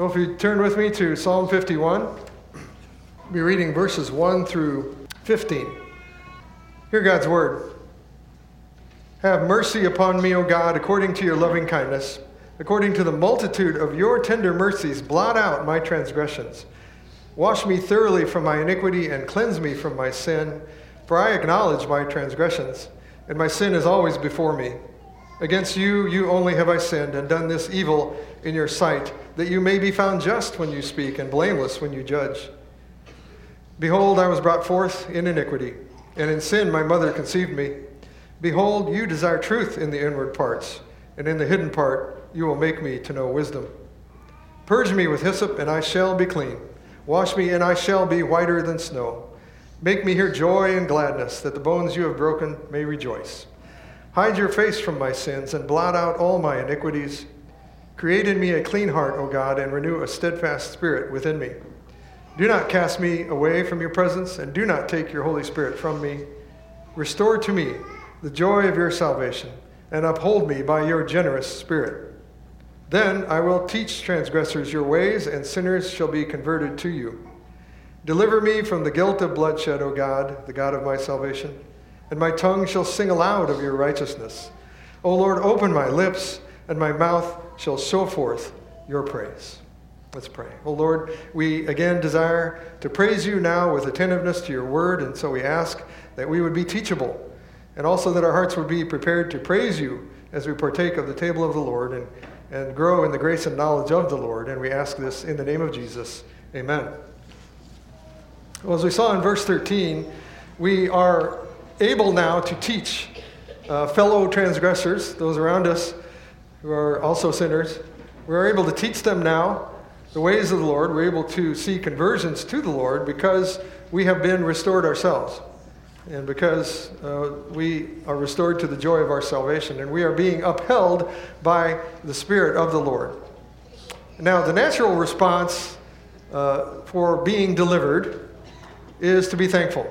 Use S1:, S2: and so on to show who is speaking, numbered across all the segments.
S1: Well, if you turn with me to Psalm 51, I'll be reading verses 1 through 15. Hear God's word. Have mercy upon me, O God, according to your loving kindness. According to the multitude of your tender mercies, blot out my transgressions. Wash me thoroughly from my iniquity and cleanse me from my sin. For I acknowledge my transgressions, and my sin is always before me. Against you, you only have I sinned and done this evil in your sight, that you may be found just when you speak and blameless when you judge. Behold, I was brought forth in iniquity, and in sin my mother conceived me. Behold, you desire truth in the inward parts, and in the hidden part you will make me to know wisdom. Purge me with hyssop, and I shall be clean. Wash me, and I shall be whiter than snow. Make me hear joy and gladness, that the bones you have broken may rejoice. Hide your face from my sins and blot out all my iniquities. Create in me a clean heart, O God, and renew a steadfast spirit within me. Do not cast me away from your presence, and do not take your Holy Spirit from me. Restore to me the joy of your salvation, and uphold me by your generous spirit. Then I will teach transgressors your ways, and sinners shall be converted to you. Deliver me from the guilt of bloodshed, O God, the God of my salvation and my tongue shall sing aloud of your righteousness. O Lord, open my lips, and my mouth shall show forth your praise. Let's pray. O Lord, we again desire to praise you now with attentiveness to your word, and so we ask that we would be teachable, and also that our hearts would be prepared to praise you as we partake of the table of the Lord and, and grow in the grace and knowledge of the Lord. And we ask this in the name of Jesus. Amen. Well, as we saw in verse 13, we are able now to teach uh, fellow transgressors, those around us who are also sinners, we're able to teach them now the ways of the Lord. We're able to see conversions to the Lord because we have been restored ourselves. And because uh, we are restored to the joy of our salvation, and we are being upheld by the Spirit of the Lord. Now, the natural response uh, for being delivered is to be thankful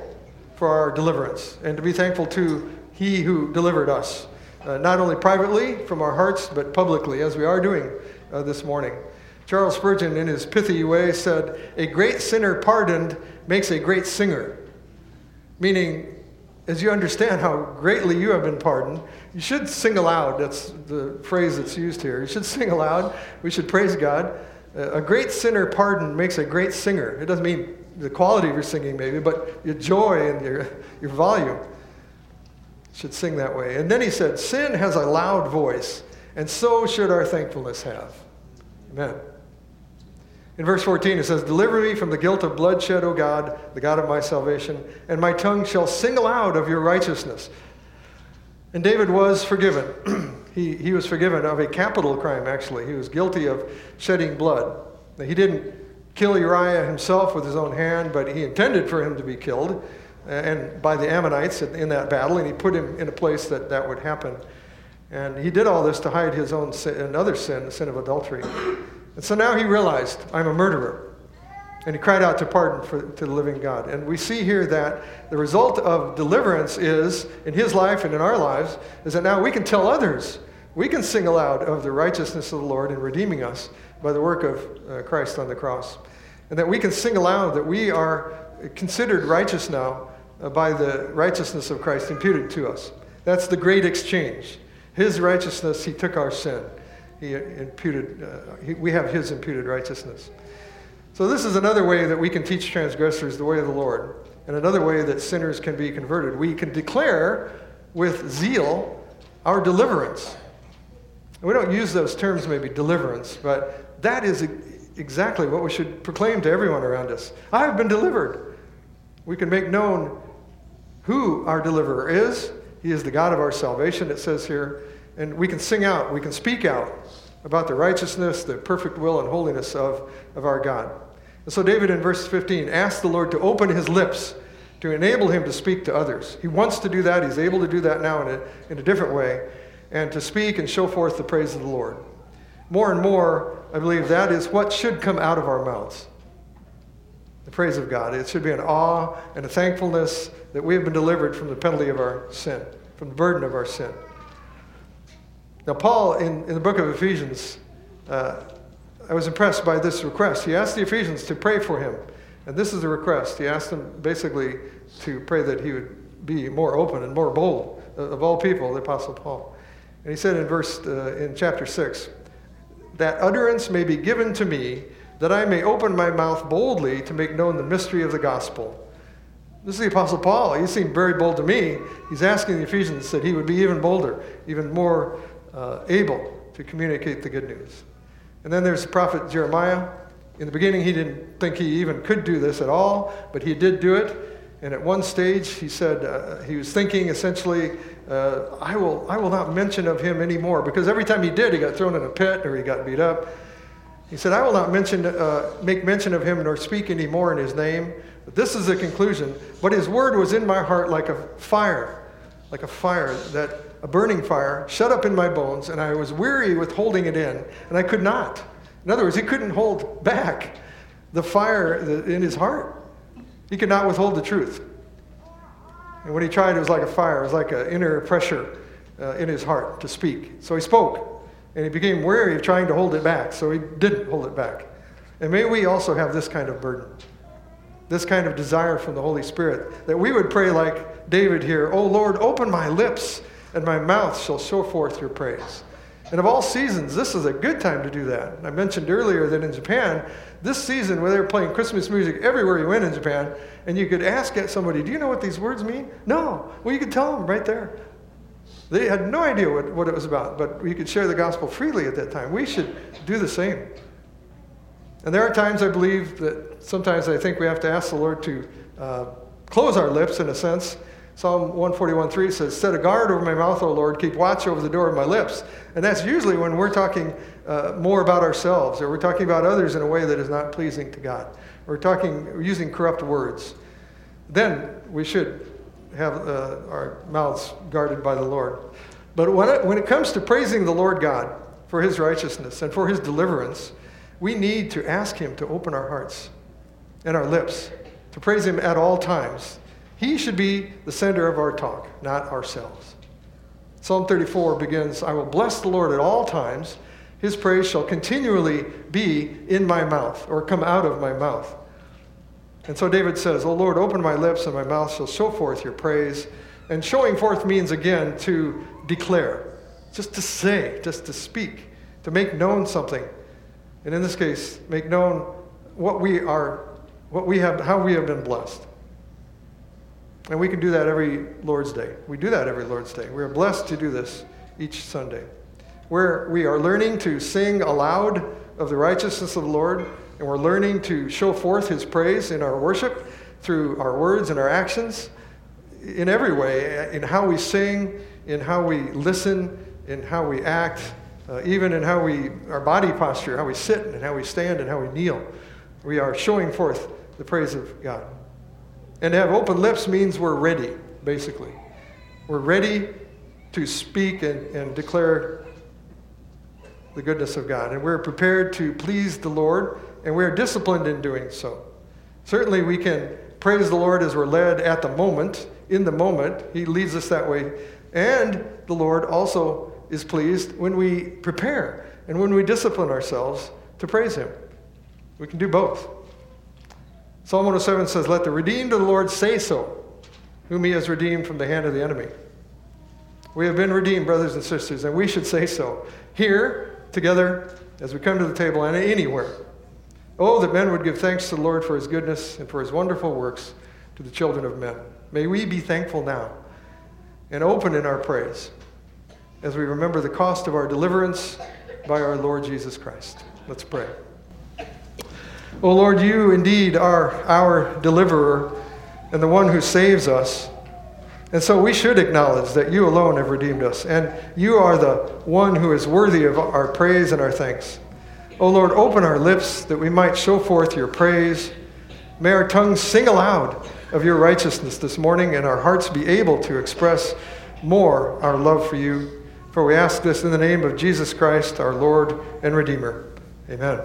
S1: for our deliverance and to be thankful to He who delivered us, uh, not only privately from our hearts, but publicly, as we are doing uh, this morning. Charles Spurgeon, in his pithy way, said, A great sinner pardoned makes a great singer. Meaning, as you understand how greatly you have been pardoned, you should sing aloud. That's the phrase that's used here. You should sing aloud. We should praise God. Uh, a great sinner pardoned makes a great singer. It doesn't mean the quality of your singing, maybe, but your joy and your, your volume should sing that way. And then he said, Sin has a loud voice, and so should our thankfulness have. Amen. In verse 14, it says, Deliver me from the guilt of bloodshed, O God, the God of my salvation, and my tongue shall sing aloud of your righteousness. And David was forgiven. he, he was forgiven of a capital crime, actually. He was guilty of shedding blood. Now, he didn't kill Uriah himself with his own hand, but he intended for him to be killed and by the Ammonites in that battle, and he put him in a place that that would happen. And he did all this to hide his own sin, another sin, the sin of adultery. And so now he realized, I'm a murderer. And he cried out to pardon for, to the living God. And we see here that the result of deliverance is, in his life and in our lives, is that now we can tell others, we can sing aloud of the righteousness of the Lord in redeeming us by the work of uh, Christ on the cross and that we can sing aloud that we are considered righteous now by the righteousness of Christ imputed to us. That's the great exchange. His righteousness, he took our sin. He imputed, uh, he, we have his imputed righteousness. So, this is another way that we can teach transgressors the way of the Lord, and another way that sinners can be converted. We can declare with zeal our deliverance. We don't use those terms, maybe deliverance, but that is exactly what we should proclaim to everyone around us. I have been delivered. We can make known who our deliverer is. He is the God of our salvation, it says here. And we can sing out, we can speak out about the righteousness, the perfect will, and holiness of, of our God. And so, David in verse 15 asked the Lord to open his lips to enable him to speak to others. He wants to do that. He's able to do that now in a, in a different way, and to speak and show forth the praise of the Lord. More and more, I believe that is what should come out of our mouths. The praise of God. It should be an awe and a thankfulness that we have been delivered from the penalty of our sin, from the burden of our sin. Now, Paul, in, in the book of Ephesians, uh, I was impressed by this request. He asked the Ephesians to pray for him. And this is the request. He asked them basically to pray that he would be more open and more bold of all people, the Apostle Paul. And he said in verse, uh, in chapter 6, that utterance may be given to me, that I may open my mouth boldly to make known the mystery of the gospel. This is the Apostle Paul. He seemed very bold to me. He's asking the Ephesians that he would be even bolder, even more uh, able to communicate the good news. And then there's the prophet Jeremiah. In the beginning, he didn't think he even could do this at all, but he did do it. And at one stage, he said uh, he was thinking essentially, uh, I, will, I will not mention of him anymore, because every time he did, he got thrown in a pit or he got beat up. He said, I will not mention, uh, make mention of him nor speak any more in his name. But this is the conclusion. But his word was in my heart like a fire, like a fire that a burning fire shut up in my bones, and I was weary with holding it in, and I could not. In other words, he couldn't hold back the fire in his heart. He could not withhold the truth. And when he tried, it was like a fire, it was like an inner pressure uh, in his heart to speak. So he spoke, and he became weary of trying to hold it back, so he didn't hold it back. And may we also have this kind of burden, this kind of desire from the Holy Spirit, that we would pray like David here, Oh Lord, open my lips and my mouth shall show forth your praise. And of all seasons, this is a good time to do that. I mentioned earlier that in Japan, this season, where they were playing Christmas music everywhere you went in Japan, and you could ask somebody, Do you know what these words mean? No. Well, you could tell them right there. They had no idea what, what it was about, but we could share the gospel freely at that time. We should do the same. And there are times I believe that sometimes I think we have to ask the Lord to uh, close our lips in a sense Psalm 141.3 says, Set a guard over my mouth, O Lord, keep watch over the door of my lips. And that's usually when we're talking uh, more about ourselves, or we're talking about others in a way that is not pleasing to God. We're talking, we're using corrupt words. Then we should have uh, our mouths guarded by the Lord. But when it, when it comes to praising the Lord God for his righteousness and for his deliverance, we need to ask him to open our hearts and our lips to praise him at all times he should be the center of our talk, not ourselves. Psalm 34 begins I will bless the Lord at all times. His praise shall continually be in my mouth or come out of my mouth. And so David says, O Lord, open my lips, and my mouth shall show forth your praise. And showing forth means, again, to declare, just to say, just to speak, to make known something. And in this case, make known what we are, what we have, how we have been blessed. And we can do that every Lord's Day. We do that every Lord's Day. We are blessed to do this each Sunday. Where we are learning to sing aloud of the righteousness of the Lord, and we're learning to show forth His praise in our worship through our words and our actions, in every way, in how we sing, in how we listen, in how we act, uh, even in how we, our body posture, how we sit, and how we stand, and how we kneel. We are showing forth the praise of God. And to have open lips means we're ready, basically. We're ready to speak and, and declare the goodness of God. And we're prepared to please the Lord, and we're disciplined in doing so. Certainly, we can praise the Lord as we're led at the moment, in the moment. He leads us that way. And the Lord also is pleased when we prepare and when we discipline ourselves to praise Him. We can do both. Psalm 107 says, Let the redeemed of the Lord say so, whom he has redeemed from the hand of the enemy. We have been redeemed, brothers and sisters, and we should say so here, together, as we come to the table, and anywhere. Oh, that men would give thanks to the Lord for his goodness and for his wonderful works to the children of men. May we be thankful now and open in our praise as we remember the cost of our deliverance by our Lord Jesus Christ. Let's pray. O Lord, you indeed are our deliverer and the one who saves us. And so we should acknowledge that you alone have redeemed us, and you are the one who is worthy of our praise and our thanks. O Lord, open our lips that we might show forth your praise. May our tongues sing aloud of your righteousness this morning, and our hearts be able to express more our love for you. For we ask this in the name of Jesus Christ, our Lord and Redeemer. Amen.